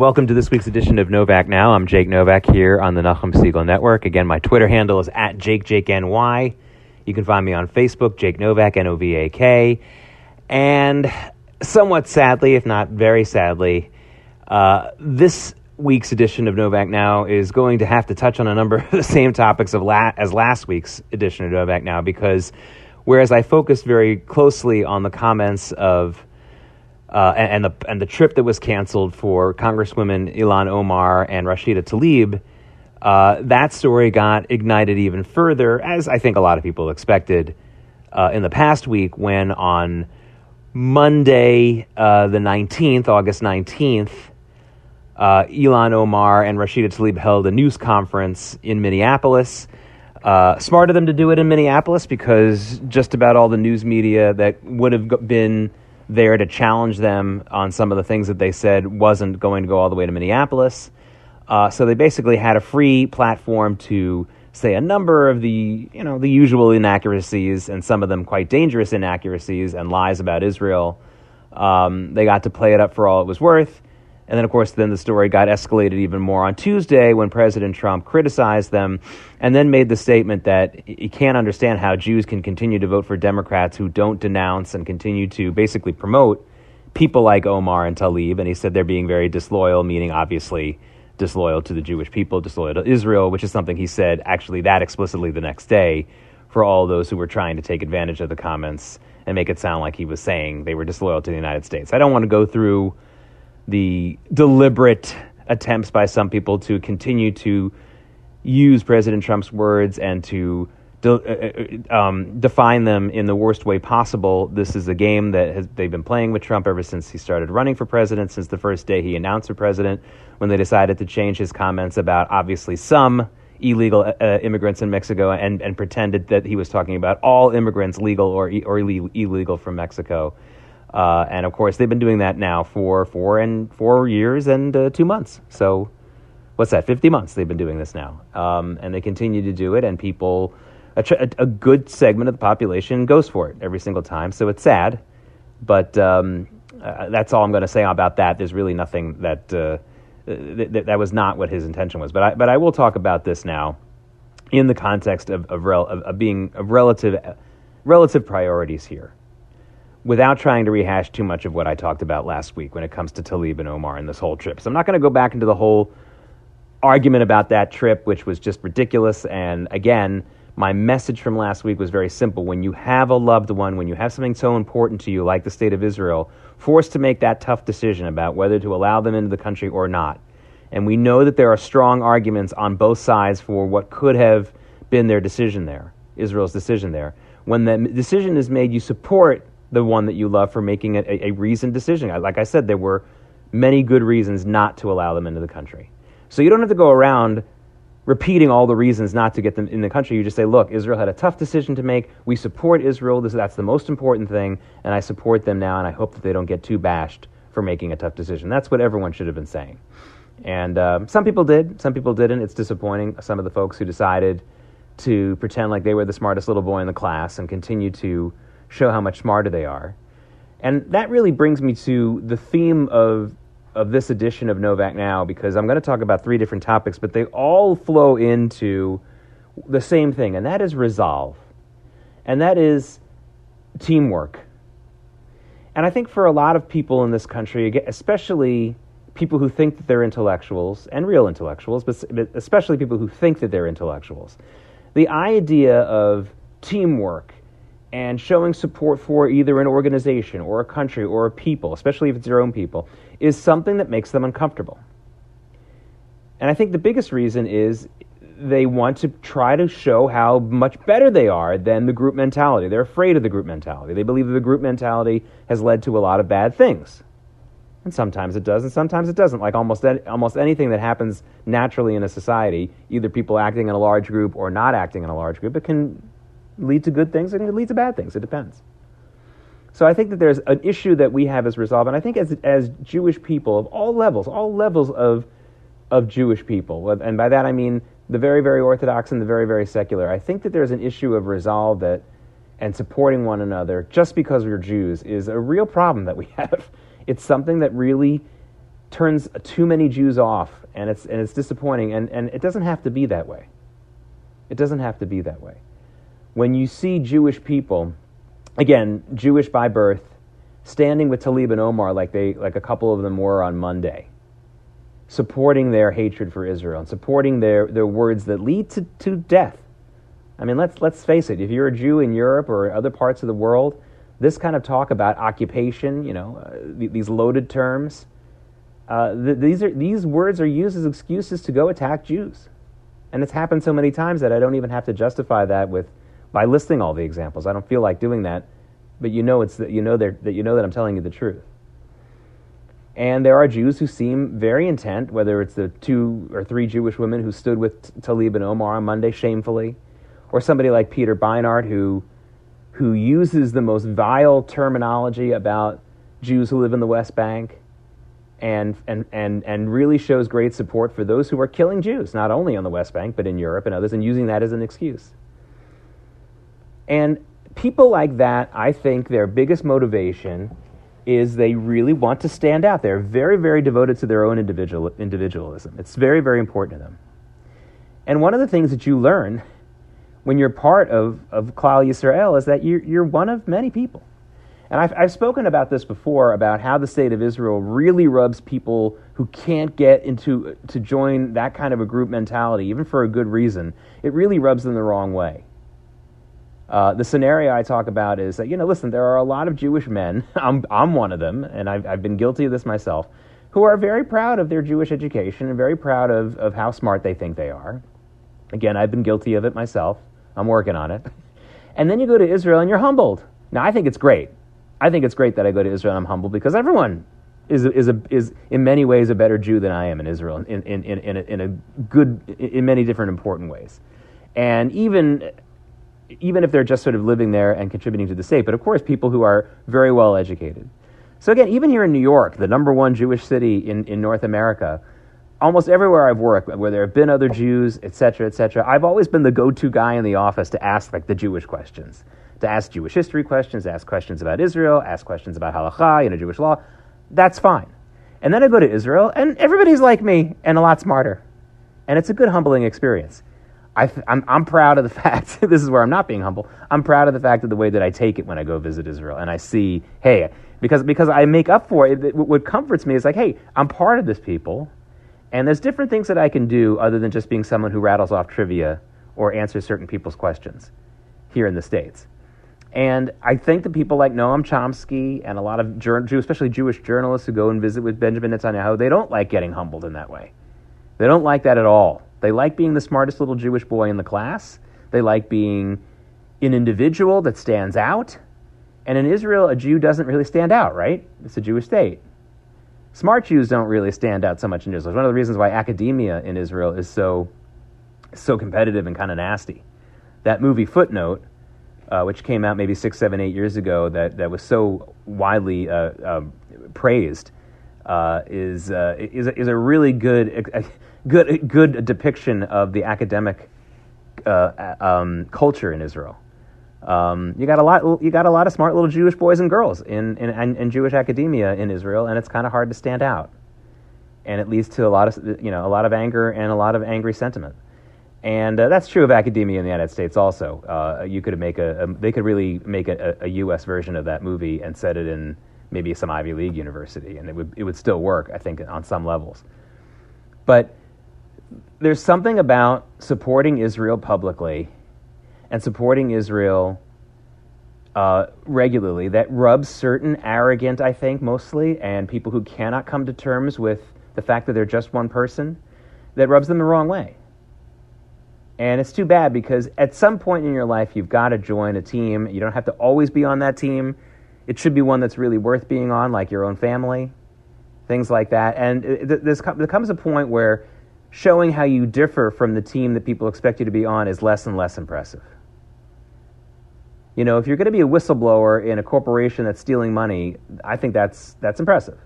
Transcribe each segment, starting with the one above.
Welcome to this week's edition of Novak Now. I'm Jake Novak here on the Nachum Segal Network. Again, my Twitter handle is at JakeJakeNY. You can find me on Facebook, Jake Novak, N O V A K. And somewhat sadly, if not very sadly, uh, this week's edition of Novak Now is going to have to touch on a number of the same topics of la- as last week's edition of Novak Now because whereas I focused very closely on the comments of uh, and, and, the and the trip that was canceled for Congresswomen Ilhan Omar and Rashida Tlaib, uh, that story got ignited even further, as I think a lot of people expected uh, in the past week when on Monday, uh, the 19th, August 19th, uh, Ilhan Omar and Rashida Tlaib held a news conference in Minneapolis. Uh, smart of them to do it in Minneapolis because just about all the news media that would have been there to challenge them on some of the things that they said wasn't going to go all the way to Minneapolis. Uh, so they basically had a free platform to say a number of the you know the usual inaccuracies and some of them quite dangerous inaccuracies and lies about Israel. Um, they got to play it up for all it was worth. And then, of course, then the story got escalated even more on Tuesday when President Trump criticized them and then made the statement that he can't understand how Jews can continue to vote for Democrats who don't denounce and continue to basically promote people like Omar and Tlaib. And he said they're being very disloyal, meaning obviously disloyal to the Jewish people, disloyal to Israel, which is something he said actually that explicitly the next day for all those who were trying to take advantage of the comments and make it sound like he was saying they were disloyal to the United States. I don't want to go through the deliberate attempts by some people to continue to use President Trump's words and to de- uh, uh, um, define them in the worst way possible. This is a game that has, they've been playing with Trump ever since he started running for president, since the first day he announced for president, when they decided to change his comments about obviously some illegal uh, uh immigrants in Mexico and, and pretended that he was talking about all immigrants, legal or, or illegal from Mexico. Uh, and of course, they've been doing that now for four and four years and uh, two months. So, what's that? Fifty months they've been doing this now, um, and they continue to do it. And people, a, a, good segment of the population goes for it every single time. So it's sad, but um, uh, that's all I'm going to say about that. There's really nothing that uh, th- th- that was not what his intention was. But I, but I will talk about this now in the context of of, rel- of, of being of relative relative priorities here without trying to rehash too much of what I talked about last week when it comes to Tlaib and Omar and this whole trip. So I'm not going to go back into the whole argument about that trip, which was just ridiculous. And again, my message from last week was very simple. When you have a loved one, when you have something so important to you, like the state of Israel, forced to make that tough decision about whether to allow them into the country or not. And we know that there are strong arguments on both sides for what could have been their decision there, Israel's decision there. When the decision is made, you support the one that you love for making a, a reasoned decision. Like I said, there were many good reasons not to allow them into the country. So you don't have to go around repeating all the reasons not to get them in the country. You just say, look, Israel had a tough decision to make. We support Israel. This, that's the most important thing, and I support them now, and I hope that they don't get too bashed for making a tough decision. That's what everyone should have been saying. And uh, some people did, some people didn't. It's disappointing. Some of the folks who decided to pretend like they were the smartest little boy in the class and continue to show how much smarter they are. And that really brings me to the theme of of this edition of Novak Now because I'm going to talk about three different topics, but they all flow into the same thing, and that is resolve. And that is teamwork. And I think for a lot of people in this country, especially people who think that they're intellectuals and real intellectuals, but especially people who think that they're intellectuals, the idea of teamwork and showing support for either an organization or a country or a people, especially if it's your own people, is something that makes them uncomfortable. And I think the biggest reason is they want to try to show how much better they are than the group mentality. They're afraid of the group mentality. They believe that the group mentality has led to a lot of bad things. And sometimes it does, and sometimes it doesn't. Like almost almost anything that happens naturally in a society, either people acting in a large group or not acting in a large group, it can lead to good things, and it can lead to bad things. It depends. So I think that there's an issue that we have as resolved, and I think as as Jewish people of all levels, all levels of of Jewish people, and by that I mean the very very Orthodox and the very very secular. I think that there's an issue of resolve that and supporting one another just because we're Jews is a real problem that we have. It's something that really turns too many Jews off, and it's, and it's disappointing. And, and it doesn't have to be that way. It doesn't have to be that way. When you see Jewish people, again, Jewish by birth, standing with Tlaib and Omar like, they, like a couple of them were on Monday, supporting their hatred for Israel and supporting their, their words that lead to, to death. I mean, let's, let's face it, if you're a Jew in Europe or other parts of the world, this kind of talk about occupation, you know, uh, these loaded terms, uh, th- these, are, these words are used as excuses to go attack Jews. And it's happened so many times that I don't even have to justify that with, by listing all the examples. I don't feel like doing that, but you know, it's that, you know that you know that I'm telling you the truth. And there are Jews who seem very intent, whether it's the two or three Jewish women who stood with Tlaib and Omar on Monday shamefully, or somebody like Peter Beinart who, who uses the most vile terminology about Jews who live in the West Bank and, and, and, and really shows great support for those who are killing Jews, not only on the West Bank, but in Europe and others, and using that as an excuse. And people like that, I think their biggest motivation is they really want to stand out. They're very, very devoted to their own individual, individualism. It's very, very important to them. And one of the things that you learn when you're part of, of Klal Yisrael is that you're, you're one of many people. And I've, I've spoken about this before about how the state of Israel really rubs people who can't get into to join that kind of a group mentality, even for a good reason. It really rubs them the wrong way. Uh, the scenario I talk about is that, you know, listen, there are a lot of Jewish men, I'm, I'm one of them, and I've, I've been guilty of this myself, who are very proud of their Jewish education and very proud of, of how smart they think they are. Again, I've been guilty of it myself. I'm working on it. And then you go to Israel and you're humbled. Now, I think it's great. I think it's great that I go to Israel and I'm humbled because everyone is, is, a, is in many ways a better Jew than I am in Israel, in, in, in, in, a, in a good, in many different important ways. And even even if they're just sort of living there and contributing to the state, but of course, people who are very well educated. So, again, even here in New York, the number one Jewish city in, in North America, almost everywhere I've worked, where there have been other Jews, et cetera, et cetera, I've always been the go to guy in the office to ask like the Jewish questions, to ask Jewish history questions, ask questions about Israel, ask questions about halakha, you know, Jewish law. That's fine. And then I go to Israel, and everybody's like me and a lot smarter. And it's a good, humbling experience. I am I'm, I'm proud of the fact, this is where I'm not being humble, I'm proud of the fact of the way that I take it when I go visit Israel. And I see, hey, because, because I make up for it, it, what comforts me is like, hey, I'm part of this people. And there's different things that I can do other than just being someone who rattles off trivia or answers certain people's questions here in the States. And I think that people like Noam Chomsky and a lot of Jew, especially Jewish journalists who go and visit with Benjamin Netanyahu, they don't like getting humbled in that way. They don't like that at all. They like being the smartest little Jewish boy in the class. They like being an individual that stands out. And in Israel, a Jew doesn't really stand out, right? It's a Jewish state. Smart Jews don't really stand out so much in Israel. It's one of the reasons why academia in Israel is so, so competitive and kind of nasty. That movie Footnote, uh, which came out maybe six, seven, eight years ago, that, that was so widely uh, uh, praised, uh, is, uh, is, is a really good good good depiction of the academic uh, um, culture in Israel. Um, you got a lot. You got a lot of smart little Jewish boys and girls in in, in Jewish academia in Israel, and it's kind of hard to stand out. And it leads to a lot of you know a lot of anger and a lot of angry sentiment. And uh, that's true of academia in the United States also. Uh, you could make a, a, they could really make a, a, U.S. version of that movie and set it in maybe some Ivy League university, and it would it would still work, I think, on some levels. But there's something about supporting Israel publicly and supporting Israel uh, regularly that rubs certain arrogant, I think, mostly, and people who cannot come to terms with the fact that they're just one person, that rubs them the wrong way. And it's too bad because at some point in your life, you've got to join a team. You don't have to always be on that team. It should be one that's really worth being on, like your own family, things like that. And there comes a point where showing how you differ from the team that people expect you to be on is less and less impressive. You know, if you're going to be a whistleblower in a corporation that's stealing money, I think that's that's impressive.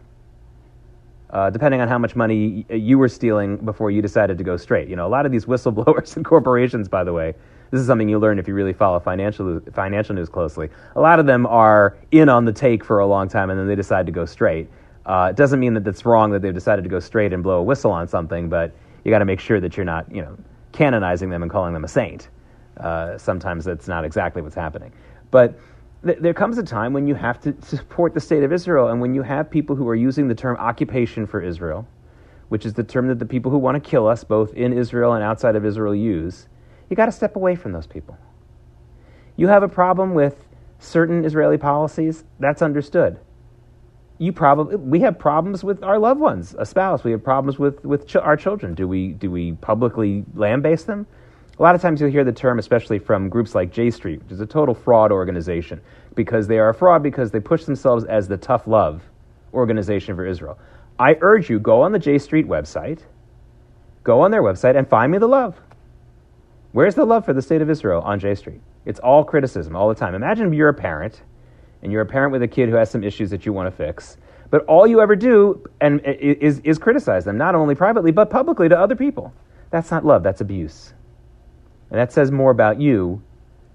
Uh, depending on how much money you were stealing before you decided to go straight. You know, a lot of these whistleblowers and corporations, by the way, this is something you learn if you really follow financial financial news closely. A lot of them are in on the take for a long time and then they decide to go straight. Uh, it doesn't mean that it's wrong that they've decided to go straight and blow a whistle on something, but you got to make sure that you're not, you know, canonizing them and calling them a saint. Uh, sometimes that's not exactly what's happening. But th- there comes a time when you have to support the state of Israel, and when you have people who are using the term occupation for Israel, which is the term that the people who want to kill us, both in Israel and outside of Israel, use, you got to step away from those people. You have a problem with certain Israeli policies, that's understood you probably we have problems with our loved ones, a spouse. We have problems with with ch- our children. Do we do we publicly lambaste them? A lot of times you'll hear the term, especially from groups like J Street, which is a total fraud organization, because they are a fraud because they push themselves as the tough love organization for Israel. I urge you go on the J Street website, go on their website and find me the love. Where's the love for the state of Israel on J Street? It's all criticism all the time. Imagine you're a parent and you're a parent with a kid who has some issues that you want to fix. But all you ever do and is, is criticize them, not only privately, but publicly to other people. That's not love, that's abuse. And that says more about you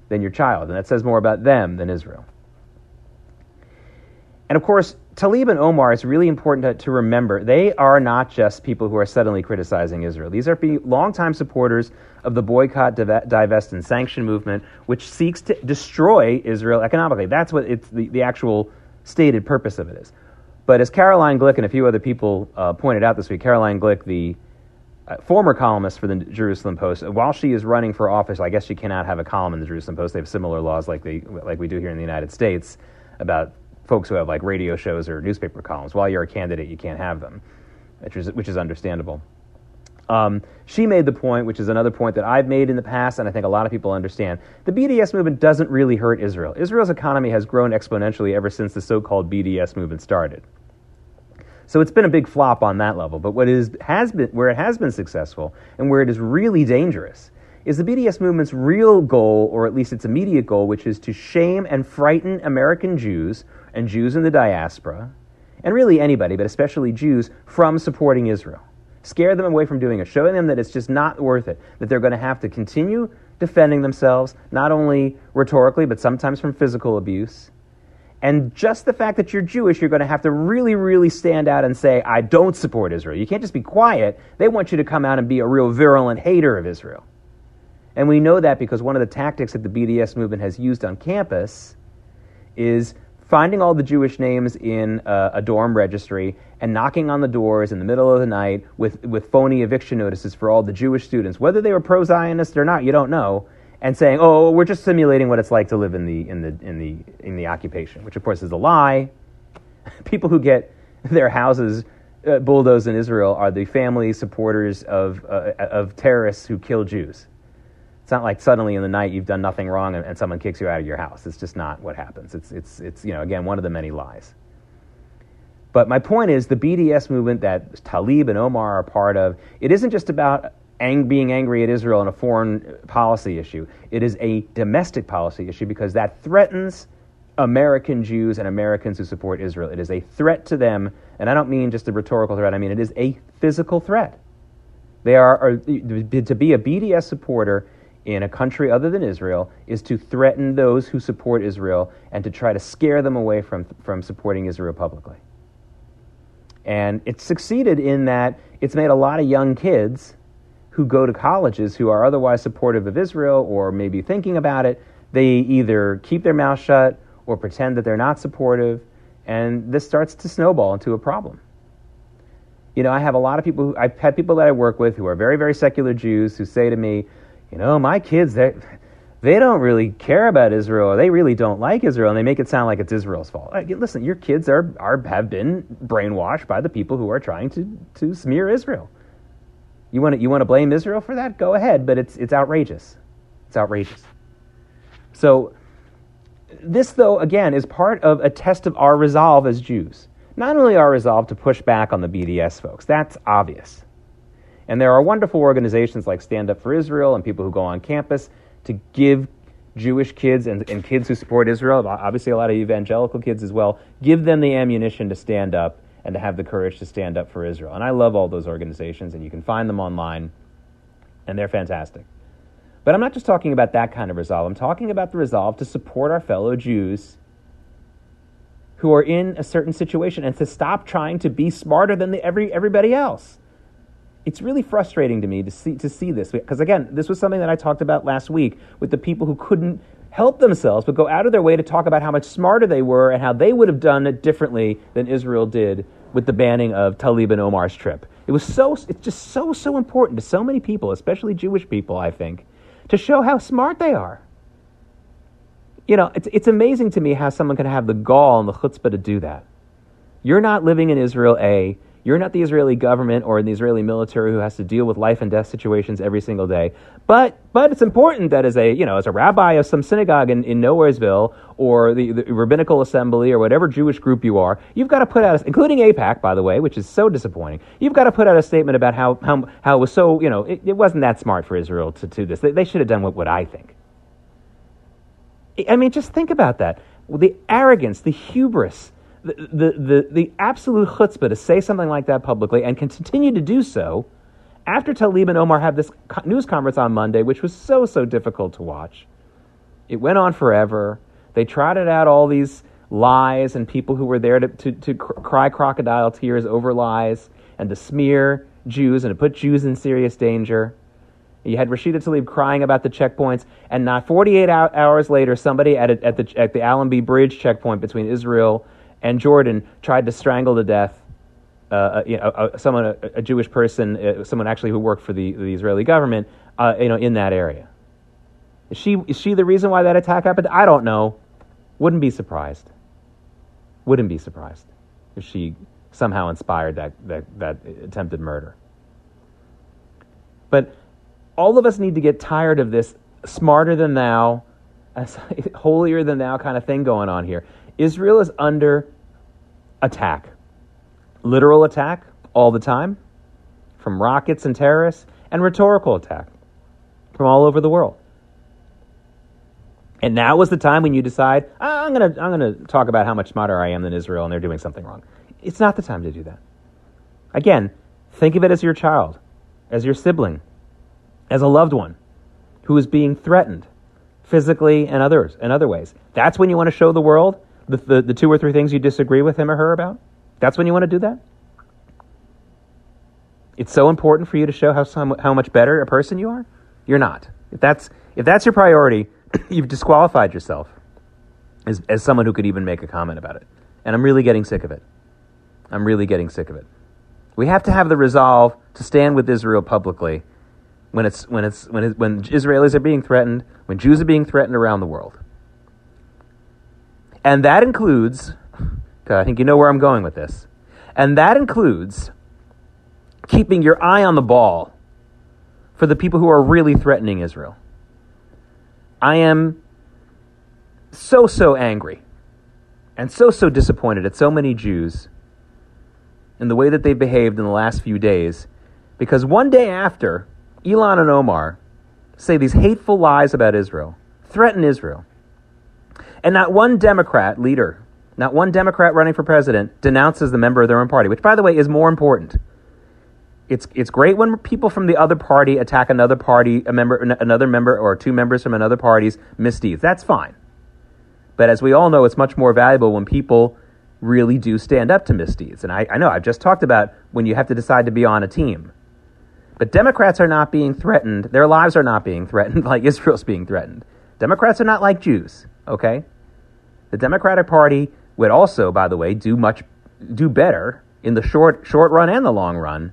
than your child, and that says more about them than Israel. And of course, Tlaib and Omar, it's really important to, to, remember, they are not just people who are suddenly criticizing Israel. These are longtime supporters of the boycott, divest, and sanction movement, which seeks to destroy Israel economically. That's what it's the, the actual stated purpose of it is. But as Caroline Glick and a few other people uh, pointed out this week, Caroline Glick, the uh, former columnist for the Jerusalem Post, while she is running for office, I guess she cannot have a column in the Jerusalem Post. They have similar laws like, like we do here in the United States about folks who have like radio shows or newspaper columns. While you're a candidate, you can't have them, which is, which is understandable. Um, she made the point, which is another point that I've made in the past, and I think a lot of people understand. The BDS movement doesn't really hurt Israel. Israel's economy has grown exponentially ever since the so called BDS movement started. So it's been a big flop on that level. But what is, has been, where it has been successful and where it is really dangerous is the BDS movement's real goal, or at least its immediate goal, which is to shame and frighten American Jews and Jews in the diaspora, and really anybody, but especially Jews, from supporting Israel. Scare them away from doing it, showing them that it's just not worth it, that they're going to have to continue defending themselves, not only rhetorically, but sometimes from physical abuse. And just the fact that you're Jewish, you're going to have to really, really stand out and say, I don't support Israel. You can't just be quiet. They want you to come out and be a real virulent hater of Israel. And we know that because one of the tactics that the BDS movement has used on campus is finding all the Jewish names in a, a, dorm registry and knocking on the doors in the middle of the night with, with phony eviction notices for all the Jewish students, whether they were pro Zionist or not, you don't know, and saying, "Oh, we're just simulating what it's like to live in the in the in the in the occupation," which of course is a lie. People who get their houses uh, bulldozed in Israel are the family supporters of uh, of terrorists who kill Jews. It's not like suddenly in the night you've done nothing wrong and, and someone kicks you out of your house. It's just not what happens. It's, it's, it's, you know, again, one of the many lies. But my point is the BDS movement that Tlaib and Omar are part of, it isn't just about ang- being angry at Israel and a foreign policy issue. It is a domestic policy issue because that threatens American Jews and Americans who support Israel. It is a threat to them, and I don't mean just a rhetorical threat, I mean it is a physical threat. They are, are to be a BDS supporter in a country other than Israel is to threaten those who support Israel and to try to scare them away from, from supporting Israel publicly. And it's succeeded in that it's made a lot of young kids who go to colleges who are otherwise supportive of Israel or maybe thinking about it, they either keep their mouth shut or pretend that they're not supportive, and this starts to snowball into a problem. You know, I have a lot of people, who, I've had people that I work with who are very, very secular Jews who say to me, you know, my kids, they they don't really care about Israel, or they really don't like Israel, and they make it sound like it's Israel's fault. Like, listen, your kids are, are have been brainwashed by the people who are trying to, to smear Israel. You want to you want to blame Israel for that? Go ahead, but it's it's outrageous. It's outrageous. So this, though, again, is part of a test of our resolve as Jews. Not only our resolve to push back on the BDS folks, that's obvious. And there are wonderful organizations like Stand Up for Israel and people who go on campus to give Jewish kids and, and kids who support Israel, obviously a lot of evangelical kids as well, give them the ammunition to stand up and to have the courage to stand up for Israel. And I love all those organizations, and you can find them online, and they're fantastic. But I'm not just talking about that kind of resolve. I'm talking about the resolve to support our fellow Jews who are in a certain situation and to stop trying to be smarter than the, every, everybody else. It's really frustrating to me to see, to see this because, again, this was something that I talked about last week with the people who couldn't help themselves but go out of their way to talk about how much smarter they were and how they would have done it differently than Israel did with the banning of Tlaib and Omar's trip. It was so, it's just so, so important to so many people, especially Jewish people, I think, to show how smart they are you know, it's, it's amazing to me how someone can have the gall and the chutzpah to do that. You're not living in Israel, A. You're not the Israeli government or the Israeli military who has to deal with life and death situations every single day. But but it's important that as a you know as a rabbi of some synagogue in, in Nowheresville or the, the rabbinical assembly or whatever Jewish group you are, you've got to put out, a, including AIPAC by the way, which is so disappointing. You've got to put out a statement about how how how it was so you know it, it wasn't that smart for Israel to do this. They, they should have done what, what I think. I mean, just think about that. The arrogance, the hubris, the, the, the, absolute chutzpah to say something like that publicly and continue to do so after Tlaib and Omar had this news conference on Monday, which was so, so difficult to watch. It went on forever. They trotted out all these lies and people who were there to, to, to cry crocodile tears over lies and to smear Jews and to put Jews in serious danger. You had Rashida Tlaib crying about the checkpoints, and not 48 hours later, somebody at, a, at, the, at the Allenby Bridge checkpoint between Israel and Jordan tried to strangle to death uh, uh uh, someone, a, a, Jewish person, uh, someone actually who worked for the, the Israeli government, uh, you know, in that area. Is she, is she the reason why that attack happened? I don't know. Wouldn't be surprised. Wouldn't be surprised if she somehow inspired that, that, that attempted murder. But all of us need to get tired of this smarter than thou, holier than thou kind of thing going on here. Israel is under attack, literal attack all the time from rockets and terrorists, and rhetorical attack from all over the world. And now is the time when you decide, I'm going to I'm going to talk about how much smarter I am than Israel and they're doing something wrong. It's not the time to do that. Again, think of it as your child, as your sibling, as a loved one who is being threatened physically and others in other ways. That's when you want to show the world the, the, the two or three things you disagree with him or her about. That's when you want to do that. It's so important for you to show how some, how much better a person you are. You're not. If that's if that's your priority, you've disqualified yourself as as someone who could even make a comment about it. And I'm really getting sick of it. I'm really getting sick of it. We have to have the resolve to stand with Israel publicly when it's when it's when when Israelis are being threatened, when Jews are being threatened around the world, and that includes. I think you know where I'm going with this, and that includes keeping your eye on the ball for the people who are really threatening Israel. I am so so angry and so so disappointed at so many Jews in the way that they've behaved in the last few days because one day after Ilhan and Omar say these hateful lies about Israel, threaten Israel. And not one Democrat leader, not one Democrat running for president denounces the member of their own party, which, by the way, is more important. It's, it's great when people from the other party attack another party, a member, another member, or two members from another party's misdeeds. That's fine. But as we all know, it's much more valuable when people really do stand up to misdeeds. And I, I know I've just talked about when you have to decide to be on a team. But Democrats are not being threatened. Their lives are not being threatened like Israel's being threatened. Democrats are not like Jews, okay? The Democratic Party would also, by the way, do much do better in the short short run and the long run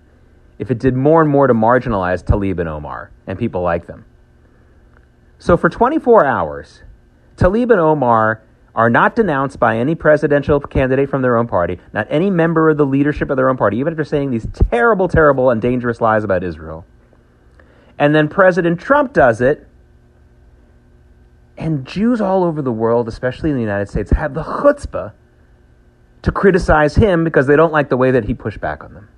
if it did more and more to marginalize Tlaib and Omar and people like them. So for 24 hours, Tlaib and Omar are not denounced by any presidential candidate from their own party, not any member of the leadership of their own party, even after saying these terrible, terrible, and dangerous lies about Israel. And then President Trump does it. And Jews all over the world, especially in the United States, have the chutzpah to criticize him because they don't like the way that he pushed back on them.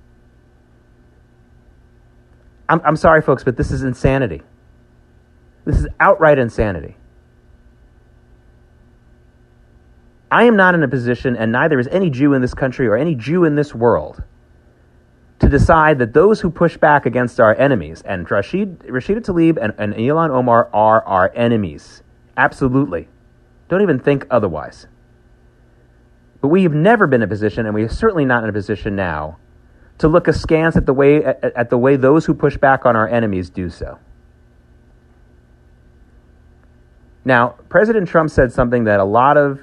I'm, I'm sorry, folks, but this is insanity. This is outright insanity. I am not in a position, and neither is any Jew in this country or any Jew in this world, to decide that those who push back against our enemies, and Rashid, Rashida Tlaib and, and Ilhan Omar are our enemies. Absolutely. Don't even think otherwise. But we have never been in a position, and we are certainly not in a position now, to look askance at the way at, at the way those who push back on our enemies do so. Now, President Trump said something that a lot of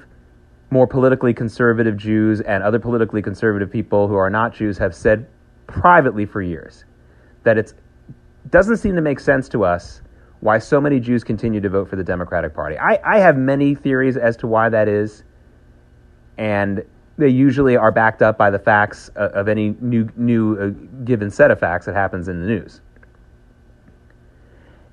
more politically conservative Jews and other politically conservative people who are not Jews have said privately for years that it doesn't seem to make sense to us why so many Jews continue to vote for the Democratic Party. I, I have many theories as to why that is, and they usually are backed up by the facts of any new, new uh, given set of facts that happens in the news.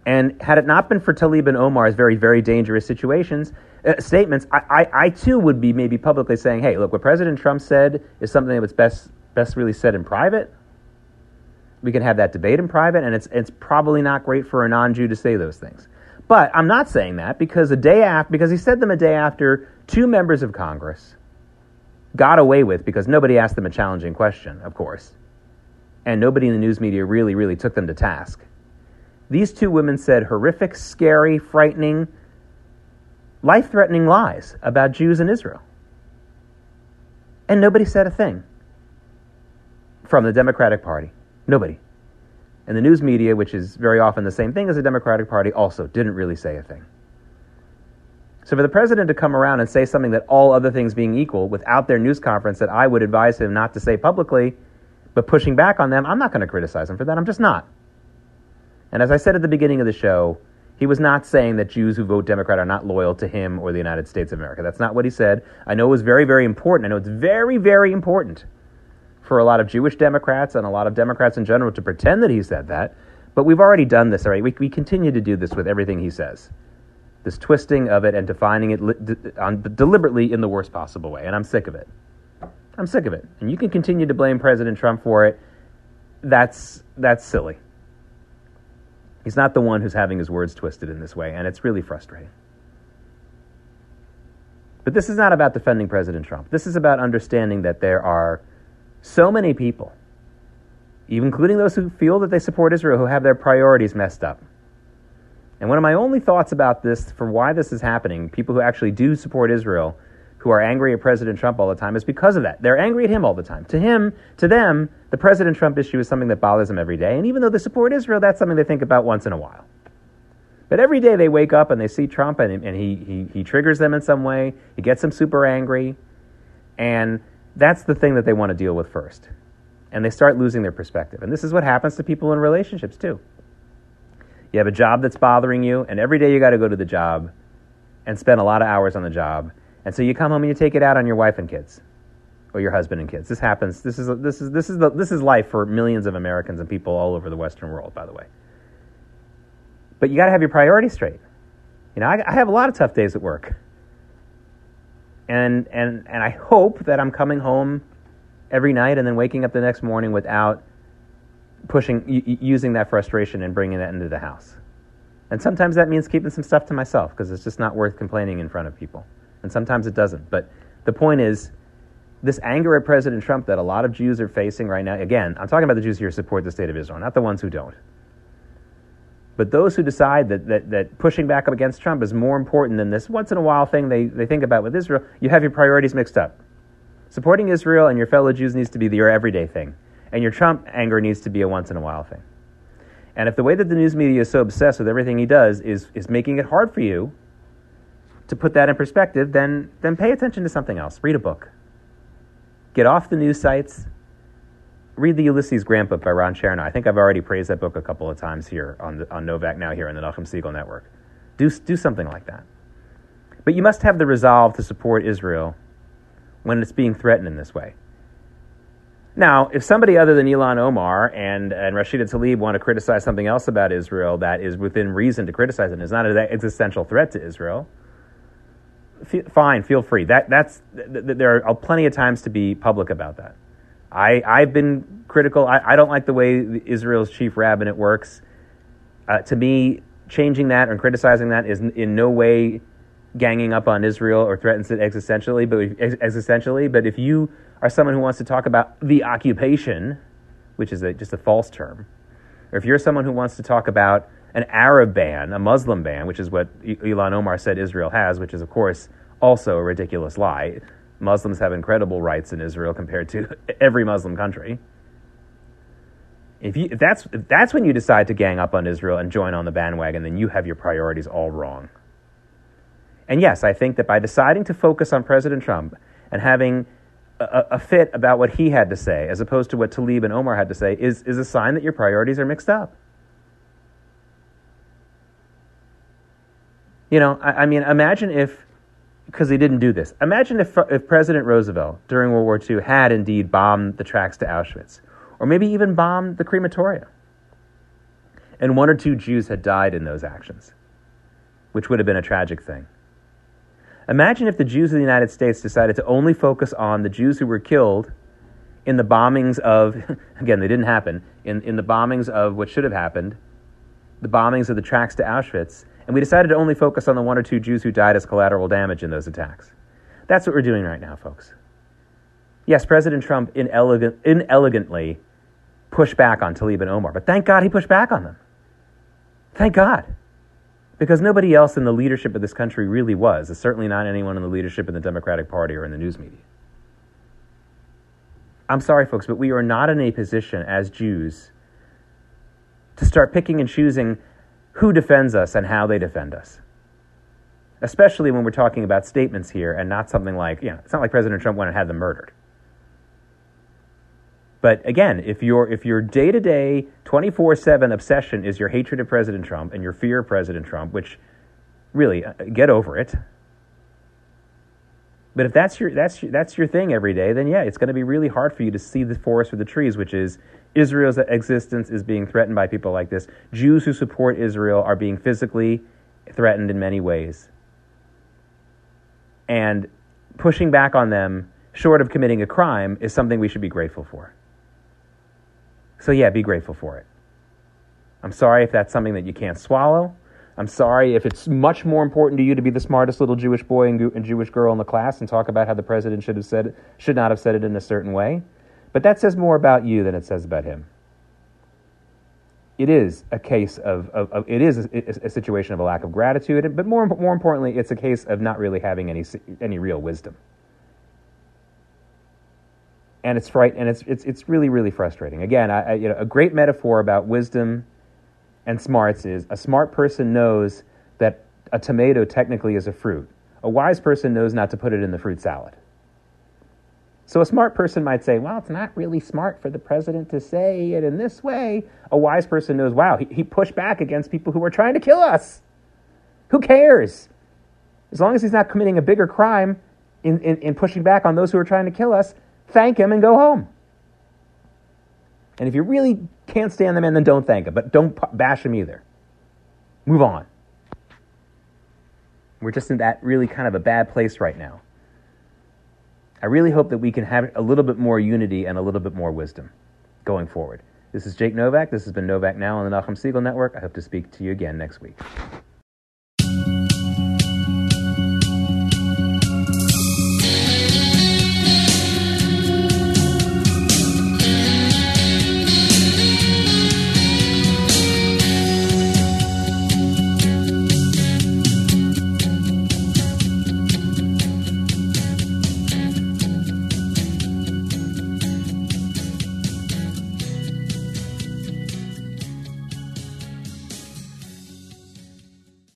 And had it not been for Tlaib and Omar's very, very dangerous situations, uh, statements, I, I, I, too would be maybe publicly saying, hey, look, what President Trump said is something that's best, best really said in private. We can have that debate in private, and it's, it's probably not great for a non Jew to say those things. But I'm not saying that because a day after, because he said them a day after two members of Congress got away with because nobody asked them a challenging question, of course, and nobody in the news media really, really took them to task. These two women said horrific, scary, frightening, life threatening lies about Jews in Israel. And nobody said a thing from the Democratic Party. Nobody. And the news media, which is very often the same thing as the Democratic Party, also didn't really say a thing. So for the president to come around and say something that all other things being equal without their news conference that I would advise him not to say publicly, but pushing back on them, I'm not going to criticize him for that. I'm just not. And as I said at the beginning of the show, he was not saying that Jews who vote Democrat are not loyal to him or the United States of America. That's not what he said. I know it was very, very important. I know it's very, very important for a lot of Jewish Democrats and a lot of Democrats in general to pretend that he said that. But we've already done this already. We, we continue to do this with everything he says. This twisting of it and defining it on, deliberately in the worst possible way. And I'm sick of it. I'm sick of it. And you can continue to blame President Trump for it. That's, that's silly. He's not the one who's having his words twisted in this way, and it's really frustrating. But this is not about defending President Trump. This is about understanding that there are so many people, even including those who feel that they support Israel, who have their priorities messed up. And one of my only thoughts about this, for why this is happening, people who actually do support Israel, who are angry at President Trump all the time is because of that. They're angry at him all the time. To him, to them, the President Trump issue is something that bothers them every day. And even though they support Israel, that's something they think about once in a while. But every day they wake up and they see Trump and, and he, he, he triggers them in some way. He gets them super angry. And that's the thing that they want to deal with first. And they start losing their perspective. And this is what happens to people in relationships too. You have a job that's bothering you, and every day you got to go to the job and spend a lot of hours on the job and so you come home and you take it out on your wife and kids or your husband and kids. This happens. This is this is this is the, this is life for millions of Americans and people all over the Western world, by the way. But you got to have your priorities straight. You know, I, I, have a lot of tough days at work, and and and I hope that I'm coming home every night and then waking up the next morning without pushing using that frustration and bringing that into the house. And sometimes that means keeping some stuff to myself because it's just not worth complaining in front of people and sometimes it doesn't. But the point is, this anger at President Trump that a lot of Jews are facing right now, again, I'm talking about the Jews who support the state of Israel, not the ones who don't. But those who decide that, that, that pushing back up against Trump is more important than this once in a while thing they, they think about with Israel, you have your priorities mixed up. Supporting Israel and your fellow Jews needs to be your everyday thing, and your Trump anger needs to be a once in a while thing. And if the way that the news media is so obsessed with everything he does is, is making it hard for you to put that in perspective, then, then pay attention to something else. Read a book. Get off the news sites. Read the Ulysses Grant book by Ron Chernow. I think I've already praised that book a couple of times here on, the, on Novak Now here on the Nachum Segal Network. Do, do something like that. But you must have the resolve to support Israel when it's being threatened in this way. Now, if somebody other than Ilhan Omar and, and Rashida Tlaib want to criticize something else about Israel that is within reason to criticize it, and is not an existential threat to Israel, fine, feel free. That that's th- th- there are plenty of times to be public about that. I I've been critical. I, I don't like the way Israel's chief rabbinate works. Uh, to me, changing that and criticizing that is in no way ganging up on Israel or threatens it existentially. But existentially, but if you are someone who wants to talk about the occupation, which is a, just a false term, or if you're someone who wants to talk about an Arab ban, a Muslim ban, which is what Ilhan Omar said Israel has, which is, of course, also a ridiculous lie. Muslims have incredible rights in Israel compared to every Muslim country. If, you, if, that's, if that's when you decide to gang up on Israel and join on the bandwagon, then you have your priorities all wrong. And yes, I think that by deciding to focus on President Trump and having a, a, fit about what he had to say, as opposed to what Tlaib and Omar had to say, is, is a sign that your priorities are mixed up. You know, I, I mean, imagine if, because he didn't do this, imagine if, if President Roosevelt during World War II had indeed bombed the tracks to Auschwitz, or maybe even bombed the crematoria, and one or two Jews had died in those actions, which would have been a tragic thing. Imagine if the Jews of the United States decided to only focus on the Jews who were killed in the bombings of, again, they didn't happen, in, in the bombings of what should have happened, the bombings of the tracks to Auschwitz, and we decided to only focus on the one or two Jews who died as collateral damage in those attacks. That's what we're doing right now, folks. Yes, President Trump inelegant, inelegantly pushed back on Tlaib and Omar, but thank God he pushed back on them. Thank God because nobody else in the leadership of this country really was. It's certainly not anyone in the leadership in the Democratic Party or in the news media. I'm sorry, folks, but we are not in a position as Jews to start picking and choosing who defends us and how they defend us. Especially when we're talking about statements here and not something like, you know, it's not like President Trump went and had them murdered. But again, if your if your day to day, twenty four seven obsession is your hatred of President Trump and your fear of President Trump, which really uh, get over it. But if that's your that's your, that's your thing every day, then yeah, it's going to be really hard for you to see the forest for the trees, which is Israel's existence is being threatened by people like this. Jews who support Israel are being physically threatened in many ways. And pushing back on them, short of committing a crime, is something we should be grateful for. So, yeah, be grateful for it. I'm sorry if that's something that you can't swallow. I'm sorry if it's much more important to you to be the smartest little Jewish boy and, Jewish girl in the class and talk about how the president should have said should not have said it in a certain way. But that says more about you than it says about him. It is a case of, of, of it is a, a, situation of a lack of gratitude, but more more importantly, it's a case of not really having any any real wisdom and it's fright and it's it's it's really really frustrating. Again, I, I, you know a great metaphor about wisdom and smarts is a smart person knows that a tomato technically is a fruit. A wise person knows not to put it in the fruit salad. So a smart person might say, well, it's not really smart for the president to say it in this way. A wise person knows, wow, he, he pushed back against people who were trying to kill us. Who cares? As long as he's not committing a bigger crime in, in, in pushing back on those who are trying to kill us, thank him and go home. And if you really can't stand the man, then don't thank him, but don't bash him either. Move on. We're just in that really kind of a bad place right now. I really hope that we can have a little bit more unity and a little bit more wisdom going forward. This is Jake Novak. This has been Novak Now on the Nachum Segal Network. I hope to speak to you again next week.